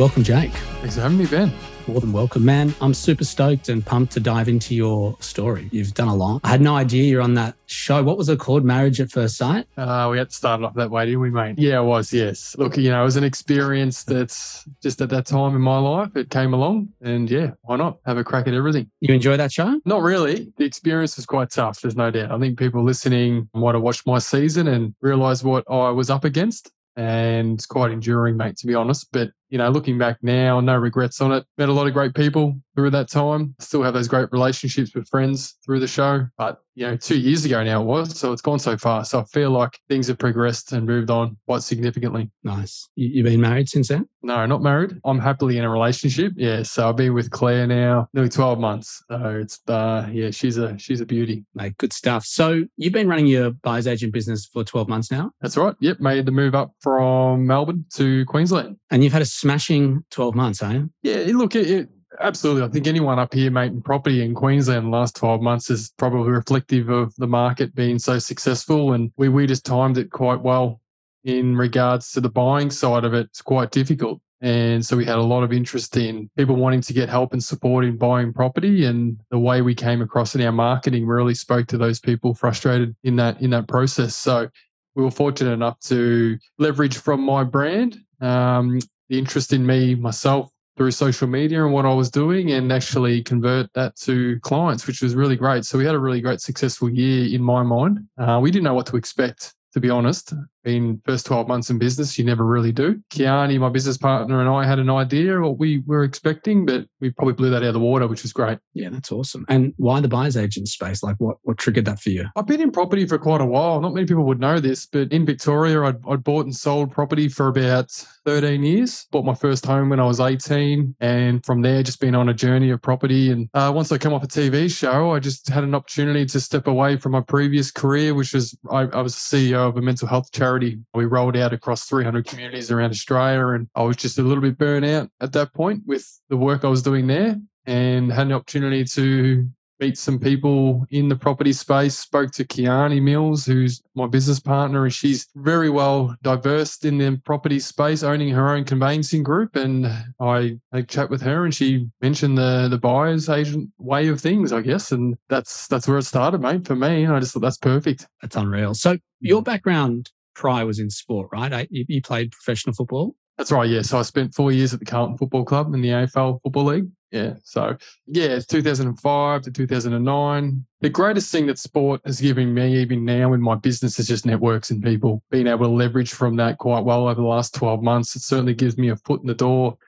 Welcome, Jake. Thanks for having me, Ben. More than welcome, man. I'm super stoked and pumped to dive into your story. You've done a lot. I had no idea you're on that show. What was it called? Marriage at First Sight? Uh, we had to start off that way, didn't we, mate? Yeah, it was, yes. Look, you know, it was an experience that's just at that time in my life, it came along. And yeah, why not have a crack at everything? You enjoy that show? Not really. The experience was quite tough, there's no doubt. I think people listening might have watched my season and realized what I was up against. And it's quite enduring, mate, to be honest. But you know, looking back now, no regrets on it. Met a lot of great people through that time. Still have those great relationships with friends through the show. But, you know, two years ago now it was. So it's gone so far. So I feel like things have progressed and moved on quite significantly. Nice. You, have been married since then? No, not married. I'm happily in a relationship. Yeah. So I've been with Claire now nearly 12 months. So it's, uh, yeah, she's a, she's a beauty. Mate, good stuff. So you've been running your buyer's agent business for 12 months now? That's right. Yep. Made the move up from Melbourne to Queensland. And you've had a smashing 12 months, eh? Yeah, look, it, it, absolutely. I think anyone up here making property in Queensland the last 12 months is probably reflective of the market being so successful. And we, we just timed it quite well in regards to the buying side of it. It's quite difficult. And so we had a lot of interest in people wanting to get help and support in buying property. And the way we came across in our marketing really spoke to those people frustrated in that in that process. So we were fortunate enough to leverage from my brand um, the interest in me myself through social media and what I was doing and actually convert that to clients, which was really great. So we had a really great successful year in my mind. Uh, we didn't know what to expect, to be honest been first 12 months in business, you never really do. Kiani, my business partner, and I had an idea what we were expecting, but we probably blew that out of the water, which was great. Yeah, that's awesome. And why the buyer's agent space? Like what, what triggered that for you? I've been in property for quite a while. Not many people would know this, but in Victoria, I'd, I'd bought and sold property for about 13 years. Bought my first home when I was 18. And from there, just been on a journey of property. And uh, once I come off a TV show, I just had an opportunity to step away from my previous career, which was I, I was CEO of a mental health charity charity. We rolled out across 300 communities around Australia, and I was just a little bit burnt out at that point with the work I was doing there and had an opportunity to meet some people in the property space. Spoke to Kiani Mills, who's my business partner, and she's very well diverse in the property space, owning her own conveyancing group. And I had a chat with her, and she mentioned the the buyer's agent way of things, I guess, and that's that's where it started, mate. For me, And I just thought that's perfect. That's unreal. So your mm. background prior was in sport, right? You, you played professional football. That's right. Yeah. So I spent four years at the Carlton Football Club in the AFL Football League. Yeah. So yeah, it's 2005 to 2009. The greatest thing that sport has given me, even now in my business, is just networks and people. Being able to leverage from that quite well over the last 12 months. It certainly gives me a foot in the door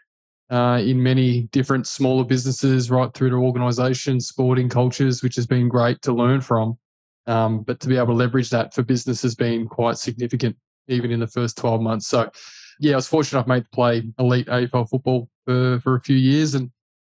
uh, in many different smaller businesses, right through to organizations, sporting cultures, which has been great to learn from. Um, but to be able to leverage that for business has been quite significant, even in the first 12 months. So, yeah, I was fortunate enough, mate, to play elite AFL football for, for a few years and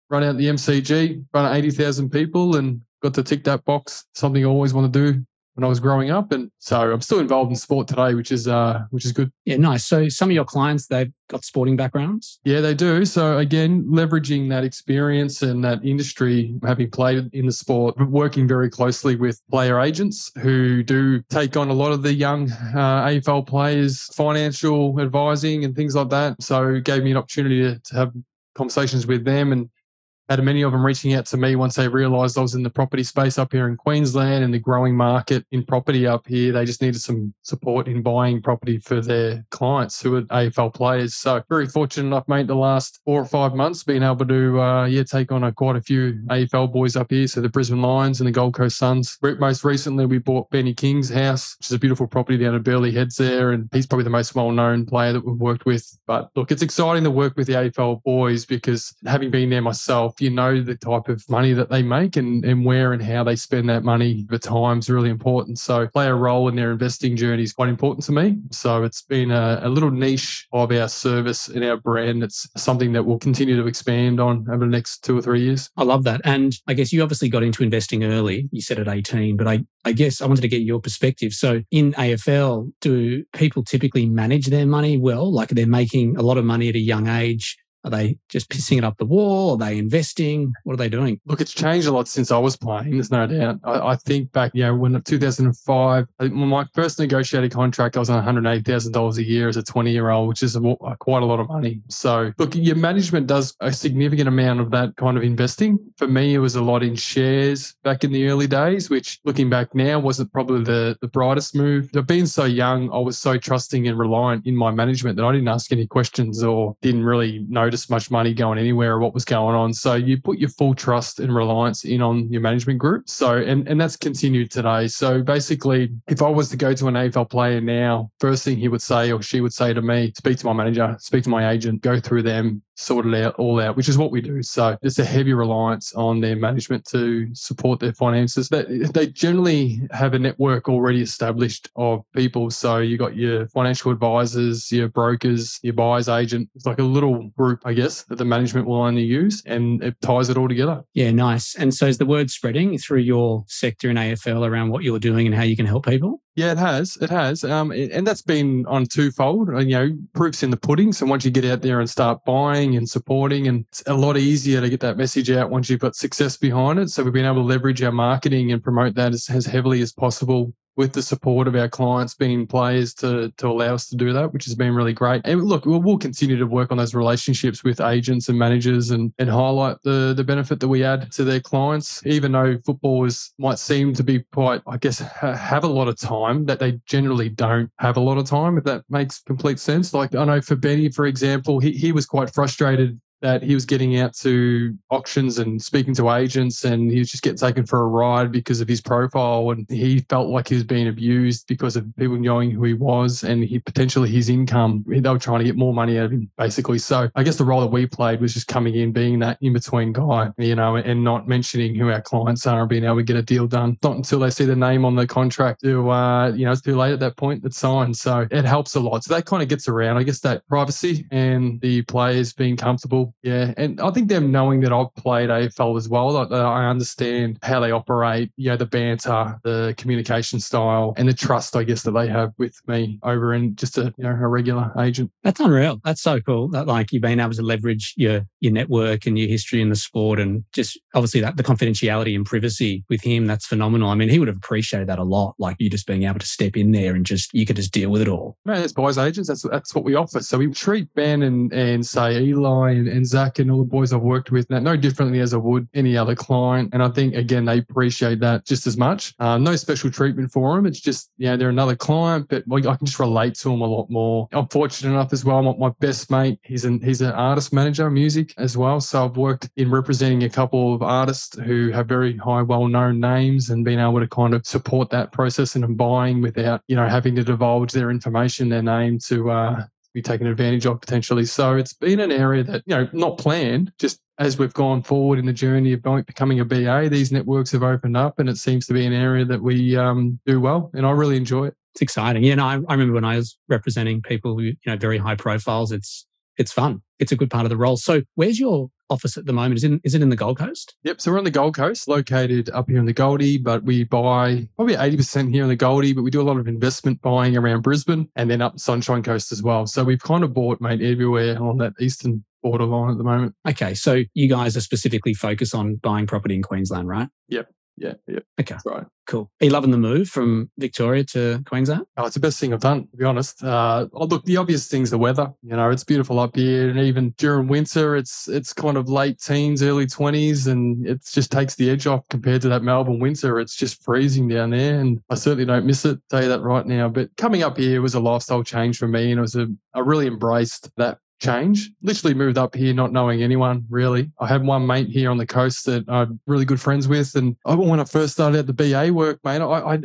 run out the MCG, run 80,000 people and got to tick that box. Something I always want to do when I was growing up, and so I'm still involved in sport today, which is uh, which is good. Yeah, nice. So some of your clients they've got sporting backgrounds. Yeah, they do. So again, leveraging that experience and that industry, having played in the sport, working very closely with player agents who do take on a lot of the young uh, AFL players, financial advising and things like that. So it gave me an opportunity to, to have conversations with them and had many of them reaching out to me once they realised I was in the property space up here in Queensland and the growing market in property up here. They just needed some support in buying property for their clients who are AFL players. So very fortunate enough, mate, the last four or five months being able to uh, yeah take on a, quite a few AFL boys up here. So the Brisbane Lions and the Gold Coast Suns. Most recently, we bought Benny King's house, which is a beautiful property down at Burleigh Heads there, and he's probably the most well-known player that we've worked with. But look, it's exciting to work with the AFL boys because having been there myself you know the type of money that they make and, and where and how they spend that money The time is really important. So play a role in their investing journey is quite important to me. So it's been a, a little niche of our service and our brand. It's something that we'll continue to expand on over the next two or three years. I love that. And I guess you obviously got into investing early. You said at 18, but I, I guess I wanted to get your perspective. So in AFL, do people typically manage their money well? Like they're making a lot of money at a young age Are they just pissing it up the wall? Are they investing? What are they doing? Look, it's changed a lot since I was playing. There's no doubt. I, I think back, you know, when 2005, my first negotiated contract, I was on $180,000 a year as a 20 year old, which is a, uh, quite a lot of money. So, look, your management does a significant amount of that kind of investing. For me, it was a lot in shares back in the early days, which looking back now wasn't probably the, the brightest move. But being so young, I was so trusting and reliant in my management that I didn't ask any questions or didn't really notice much money going anywhere or what was going on. So you put your full trust and reliance in on your management group. So, and, and that's continued today. So basically, if I was to go to an AFL player now, first thing he would say or she would say to me, speak to my manager, speak to my agent, go through them, sort it out all out, which is what we do. So it's a heavy reliance on their management to support their finances. They generally have a network already established of people. So you got your financial advisors, your brokers, your buyer's agent. It's like a little group, I guess, that the management will only use and it ties it all together. Yeah, nice. And so is the word spreading through your sector in AFL around what you're doing and how you can help people? Yeah, it has. It has. Um, and that's been on twofold. You know, proofs in the pudding. So once you get out there and start buying and supporting, and it's a lot easier to get that message out once you've got success behind it. So we've been able to leverage our marketing and promote that as, as heavily as possible with the support of our clients being players to to allow us to do that, which has been really great. And look, we'll, we'll continue to work on those relationships with agents and managers and and highlight the the benefit that we add to their clients. Even though footballers might seem to be quite, I guess, ha- have a lot of time that they generally don't have a lot of time. If that makes complete sense. Like I know for Benny, for example, he he was quite frustrated that he was getting out to auctions and speaking to agents and he was just getting taken for a ride because of his profile and he felt like he was being abused because of people knowing who he was and he potentially his income. They were trying to get more money out of him basically. So i guess the role that we played was just coming in being that in-between guy you know and not mentioning who our clients are and being able to get a deal done. Not until they see the name on the contract to uh you know it's too late at that point that's signed. So it helps a lot. So that kind of gets around i guess that privacy and the players being comfortable yeah, and I think them knowing that I've played AFL as well, like I understand how they operate, you know, the banter, the communication style, and the trust, I guess, that they have with me over in just a you know a regular agent. That's unreal. That's so cool. That like you've been able to leverage your your network and your history in the sport, and just obviously that the confidentiality and privacy with him. That's phenomenal. I mean, he would have appreciated that a lot. Like you just being able to step in there and just you could just deal with it all. Man, as buyer's agents, that's that's what we offer. So we treat Ben and and say Eli and, and Zach and all the boys I've worked with no differently as I would any other client. And I think, again, they appreciate that just as much. Uh, no special treatment for them. It's just, you know, they're another client, but I can just relate to them a lot more. I'm fortunate enough as well. My best mate, he's an, he's an artist manager, music as well. So I've worked in representing a couple of artists who have very high, well-known names and being able to kind of support that process and buying without, you know, having to divulge their information, their name to, uh, be taken advantage of potentially. So it's been an area that, you know, not planned, just as we've gone forward in the journey of becoming a BA, these networks have opened up and it seems to be an area that we um, do well. And I really enjoy it. It's exciting. Yeah, no, I, I remember when I was representing people you know, very high profiles, it's, it's fun. It's a good part of the role. So where's your office at the moment? Is it, is it in the Gold Coast? Yep. So we're on the Gold Coast, located up here in the Goldie, but we buy probably 80% here in the Goldie, but we do a lot of investment buying around Brisbane and then up Sunshine Coast as well. So we've kind of bought, mate, everywhere on that eastern borderline at the moment. Okay. So you guys are specifically focused on buying property in Queensland, right? Yep. Yeah, yeah. Okay. That's right. Cool. Are you loving the move from Victoria to Queensland? Oh, it's the best thing I've done, to be honest. Uh, oh, look, the obvious thing's the weather. You know, it's beautiful up here, and even during winter, it's it's kind of late teens, early twenties, and it just takes the edge off compared to that Melbourne winter. It's just freezing down there, and I certainly don't miss it. Tell you that right now. But coming up here was a lifestyle change for me, and it was a I really embraced that change. Literally moved up here not knowing anyone really. I had one mate here on the coast that I'm really good friends with, and when I first started at the BA work, mate, I, I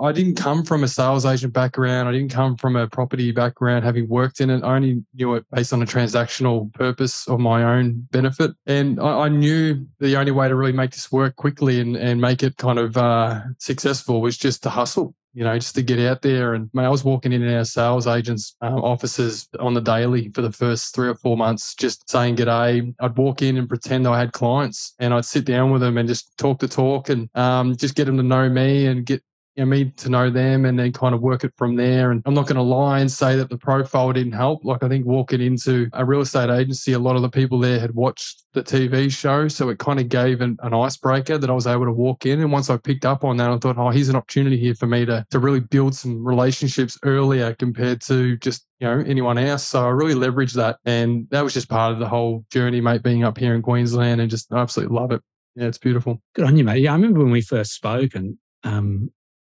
I didn't come from a sales agent background. I didn't come from a property background, having worked in it. I only knew it based on a transactional purpose of my own benefit, and I, I knew the only way to really make this work quickly and and make it kind of uh, successful was just to hustle you know, just to get out there. And man, I was walking in our sales agents' um, offices on the daily for the first three or four months, just saying g'day. I'd walk in and pretend I had clients and I'd sit down with them and just talk the talk and um, just get them to know me and get you know, me to know them and then kind of work it from there. And I'm not going to lie and say that the profile didn't help. Like I think walking into a real estate agency, a lot of the people there had watched the TV show. So it kind of gave an, an icebreaker that I was able to walk in. And once I picked up on that, I thought, oh, here's an opportunity here for me to, to really build some relationships earlier compared to just you know anyone else. So I really leveraged that, and that was just part of the whole journey, mate. Being up here in Queensland and just absolutely love it. Yeah, it's beautiful. Good on you, mate. Yeah, I remember when we first spoke, and um,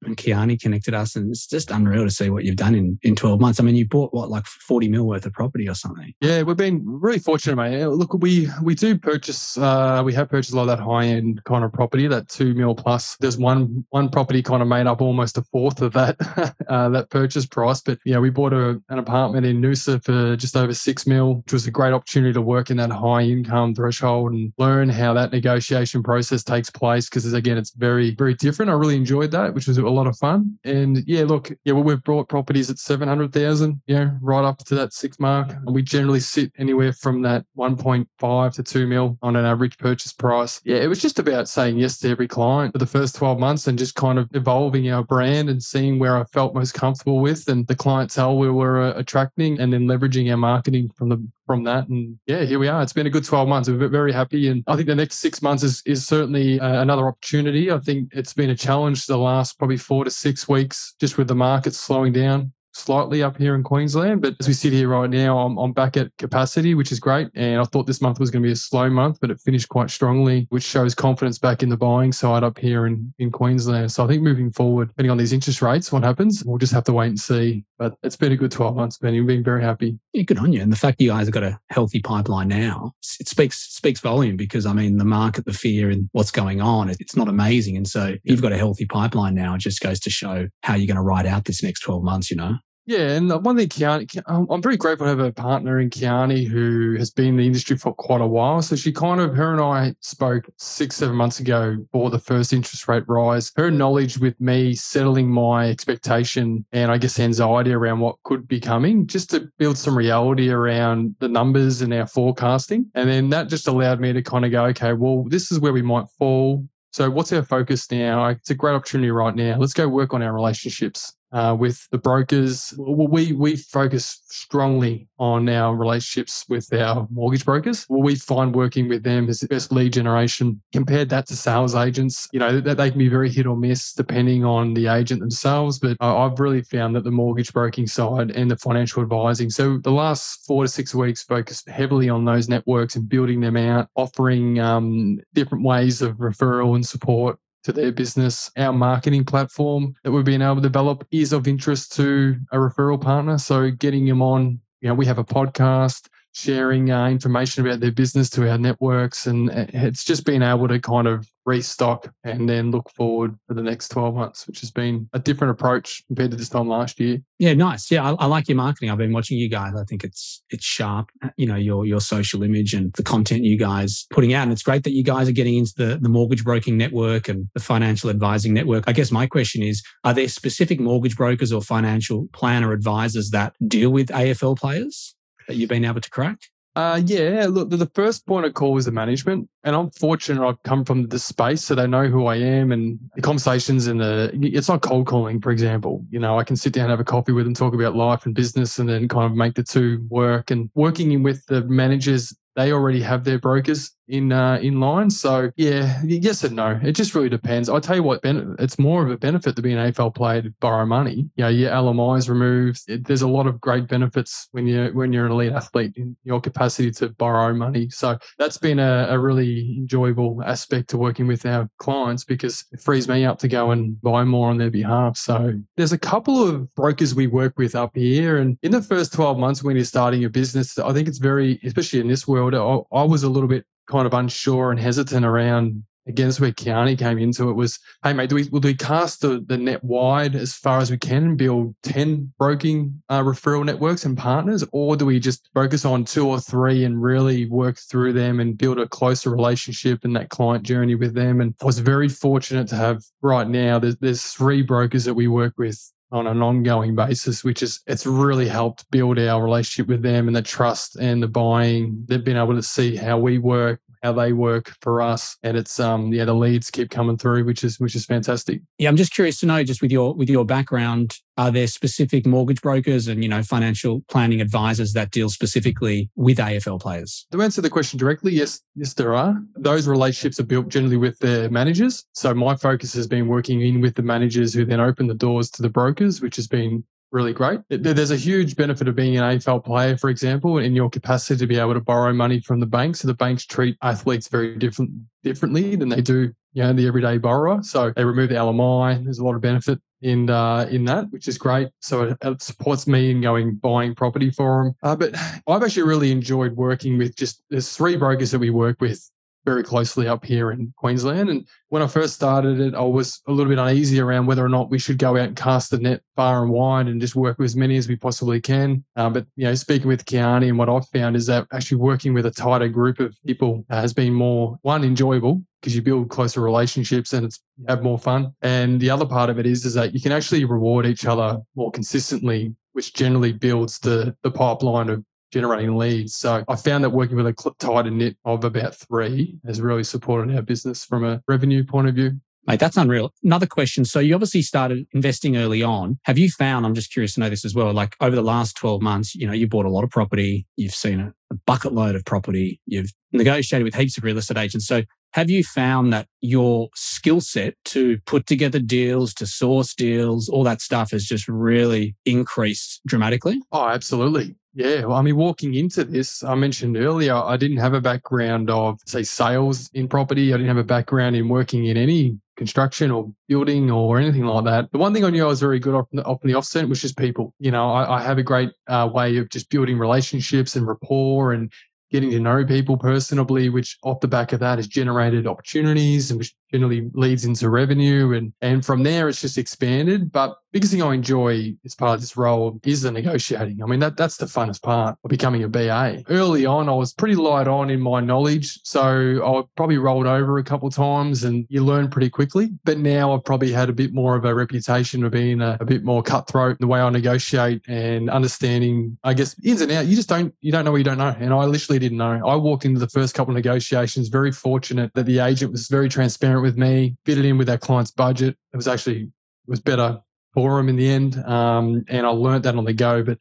and Kiani connected us, and it's just unreal to see what you've done in, in 12 months. I mean, you bought what, like 40 mil worth of property or something? Yeah, we've been really fortunate, mate. Look, we we do purchase, uh, we have purchased a lot of that high end kind of property, that two mil plus. There's one one property kind of made up almost a fourth of that uh, that purchase price. But yeah, we bought a, an apartment in Noosa for just over six mil, which was a great opportunity to work in that high income threshold and learn how that negotiation process takes place. Because again, it's very very different. I really enjoyed that, which was a lot of fun. And yeah, look, yeah, well, we've brought properties at 700,000, you know, right up to that six mark. And we generally sit anywhere from that 1.5 to 2 mil on an average purchase price. Yeah, it was just about saying yes to every client for the first 12 months and just kind of evolving our brand and seeing where I felt most comfortable with and the clientele we were uh, attracting and then leveraging our marketing from the from that. And yeah, here we are. It's been a good 12 months. We're very happy. And I think the next six months is, is certainly uh, another opportunity. I think it's been a challenge the last probably four to six weeks, just with the market slowing down slightly up here in Queensland. But as we sit here right now, I'm, I'm back at capacity, which is great. And I thought this month was going to be a slow month, but it finished quite strongly, which shows confidence back in the buying side up here in, in Queensland. So I think moving forward, depending on these interest rates, what happens, we'll just have to wait and see. But it's been a good 12 months, Benny. We've been very happy. Yeah, good on you. And the fact you guys have got a healthy pipeline now, it speaks speaks volume because I mean the market, the fear and what's going on, it's not amazing. And so you've got a healthy pipeline now. It just goes to show how you're going to ride out this next 12 months, you know? Yeah, and one thing, Kiani, um, I'm very grateful to have a partner in Kiani who has been in the industry for quite a while. So she kind of, her and I spoke six, seven months ago for the first interest rate rise. Her knowledge with me settling my expectation and I guess anxiety around what could be coming, just to build some reality around the numbers and our forecasting. And then that just allowed me to kind of go, okay, well, this is where we might fall. So what's our focus now? It's a great opportunity right now. Let's go work on our relationships uh, with the brokers. We we focus strongly on our relationships with our mortgage brokers. What we find working with them is the best lead generation. Compared that to sales agents, you know that they can be very hit or miss depending on the agent themselves. But I've really found that the mortgage broking side and the financial advising. So the last four to six weeks focused heavily on those networks and building them out, offering um, different ways of referral and support to their business. Our marketing platform that we've been able to develop is of interest to a referral partner. So getting them on, you know, we have a podcast sharing uh, information about their business to our networks. And uh, it's just been able to kind of restock and then look forward for the next 12 months, which has been a different approach compared to this time last year. Yeah, nice. Yeah, I, I, like your marketing. I've been watching you guys. I think it's it's sharp. Uh, you know, your your social image and the content you guys putting out. And it's great that you guys are getting into the, the mortgage broking network and the financial advising network. I guess my question is, are there specific mortgage brokers or financial planner advisors that deal with AFL players? that you've been able to crack? Uh, yeah, look, the, first point of call was the management. And I'm fortunate I've come from the space, so they know who I am and the conversations and the, it's not cold calling, for example. You know, I can sit down, and have a coffee with them, talk about life and business, and then kind of make the two work. And working in with the managers they already have their brokers in uh, in line. So yeah, yes and no. It just really depends. I tell you what, ben, it's more of a benefit to be an AFL player to borrow money. You know, your LMI is removed. It, there's a lot of great benefits when you when you're an elite athlete in your capacity to borrow money. So that's been a, a really enjoyable aspect to working with our clients because it frees me up to go and buy more on their behalf. So there's a couple of brokers we work with up here, and in the first 12 months when you're starting your business, I think it's very, especially in this world I, I was a little bit kind of unsure and hesitant around again, where Kiani came into it was, hey mate, do we will we cast the, the net wide as far as we can and build 10 broking uh, referral networks and partners, or do we just focus on two or three and really work through them and build a closer relationship and that client journey with them? And I was very fortunate to have right now, there's, there's three brokers that we work with on an ongoing basis, which is it's really helped build our relationship with them and the trust and the buying. They've been able to see how we work, how they work for us. And it's um yeah, the leads keep coming through, which is which is fantastic. Yeah, I'm just curious to know, just with your with your background, are there specific mortgage brokers and you know financial planning advisors that deal specifically with AFL players? To answer the question directly, yes, yes, there are. Those relationships are built generally with their managers. So my focus has been working in with the managers who then open the doors to the brokers, which has been really great. There's a huge benefit of being an AFL player, for example, in your capacity to be able to borrow money from the banks. So the banks treat athletes very different differently than they do, you know, the everyday borrower. So they remove the LMI. There's a lot of benefit in uh, in that, which is great. So it, it supports me in going buying property for them. Uh, but I've actually really enjoyed working with just there's three brokers that we work with very closely up here in Queensland. And when I first started it, I was a little bit uneasy around whether or not we should go out and cast the net far and wide and just work with as many as we possibly can. Um, but you know, speaking with Kiani and what I've found is that actually working with a tighter group of people has been more one enjoyable because you build closer relationships and it's you have more fun. And the other part of it is is that you can actually reward each other more consistently which generally builds the the pipeline of generating leads. So I found that working with a tighter knit of about three has really supported our business from a revenue point of view. Mate, that's unreal. Another question. So you obviously started investing early on. Have you found, I'm just curious to know this as well, like over the last 12 months, you know, you bought a lot of property, you've seen a, a bucket load of property, you've negotiated with heaps of real estate agents. So have you found that your skill set to put together deals, to source deals, all that stuff has just really increased dramatically? Oh, absolutely. Yeah, well, I mean, walking into this, I mentioned earlier, I didn't have a background of, say, sales in property. I didn't have a background in working in any construction or building or anything like that. The one thing I knew I was very good off, off the offset was just people. You know, I, I have a great uh, way of just building relationships and rapport and getting to know people personally, which off the back of that has generated opportunities and which generally leads into revenue. And, and from there, it's just expanded. But biggest thing I enjoy as part of this role is the negotiating. I mean, that, that's the funnest part of becoming a BA. Early on, I was pretty light on in my knowledge. So I probably rolled over a couple times and you learn pretty quickly. But now I've probably had a bit more of a reputation of being a, a bit more cutthroat in the way I negotiate and understanding, I guess, ins and outs. You just don't, you don't know what you don't know. And I literally didn't know. I walked into the first couple of negotiations very fortunate that the agent was very transparent with me, fit it in with our client's budget. It was actually, it was better for him in the end. Um, and I learned that on the go. But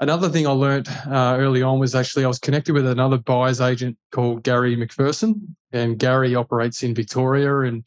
another thing I learned uh, early on was actually I was connected with another buyer's agent called Gary McPherson. And Gary operates in Victoria and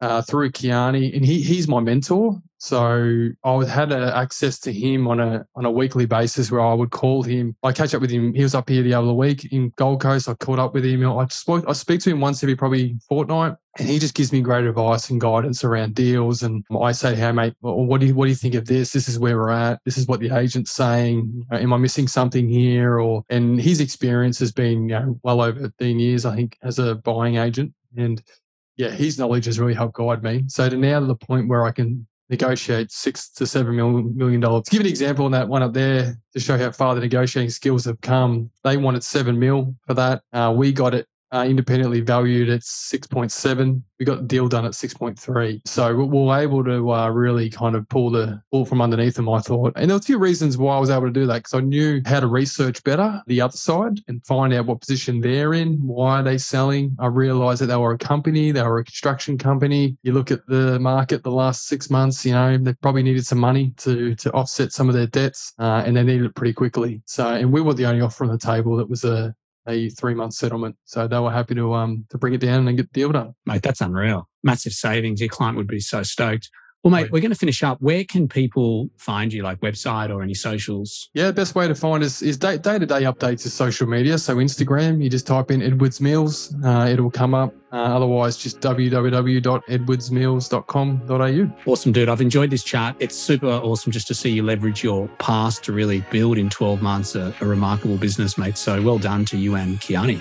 uh, through Kiani, and he he's my mentor. So I had access to him on a on a weekly basis where I would call him. I catch up with him. He was up here the other week in Gold Coast. I caught up with him. I spoke. I speak to him once every probably fortnight, and he just gives me great advice and guidance around deals. And I say, "Hey, mate, what do you what do you think of this? This is where we're at. This is what the agent's saying. Uh, am I missing something here?" Or and his experience has been you know, well over 15 years, I think, as a buying agent, and yeah, his knowledge has really helped guide me. So to now to the point where I can negotiate six to seven million dollars. Give an example on that one up there to show how far the negotiating skills have come. They wanted seven mil for that. Uh, we got it uh, independently valued at 6.7. We got the deal done at 6.3. So we were able to uh, really kind of pull the pull from underneath them, I thought. And there were a few reasons why I was able to do that because I knew how to research better the other side and find out what position they're in, why are they selling. I realized that they were a company, they were a construction company. You look at the market the last six months, you know, they probably needed some money to to offset some of their debts uh, and they needed it pretty quickly. So, and we were the only offer on the table that was a a three month settlement. So they were happy to um to bring it down and get the deal done. Mate, that's unreal. Massive savings. Your client would be so stoked. Well, mate, we're going to finish up. Where can people find you, like website or any socials? Yeah, the best way to find us is day to day updates is social media. So Instagram, you just type in Edwards Mills, uh, it'll come up. Uh, otherwise, just www.edwardsmills.com.au. Awesome, dude. I've enjoyed this chat. It's super awesome just to see you leverage your past to really build in 12 months a, a remarkable business, mate. So well done to you and Kiani.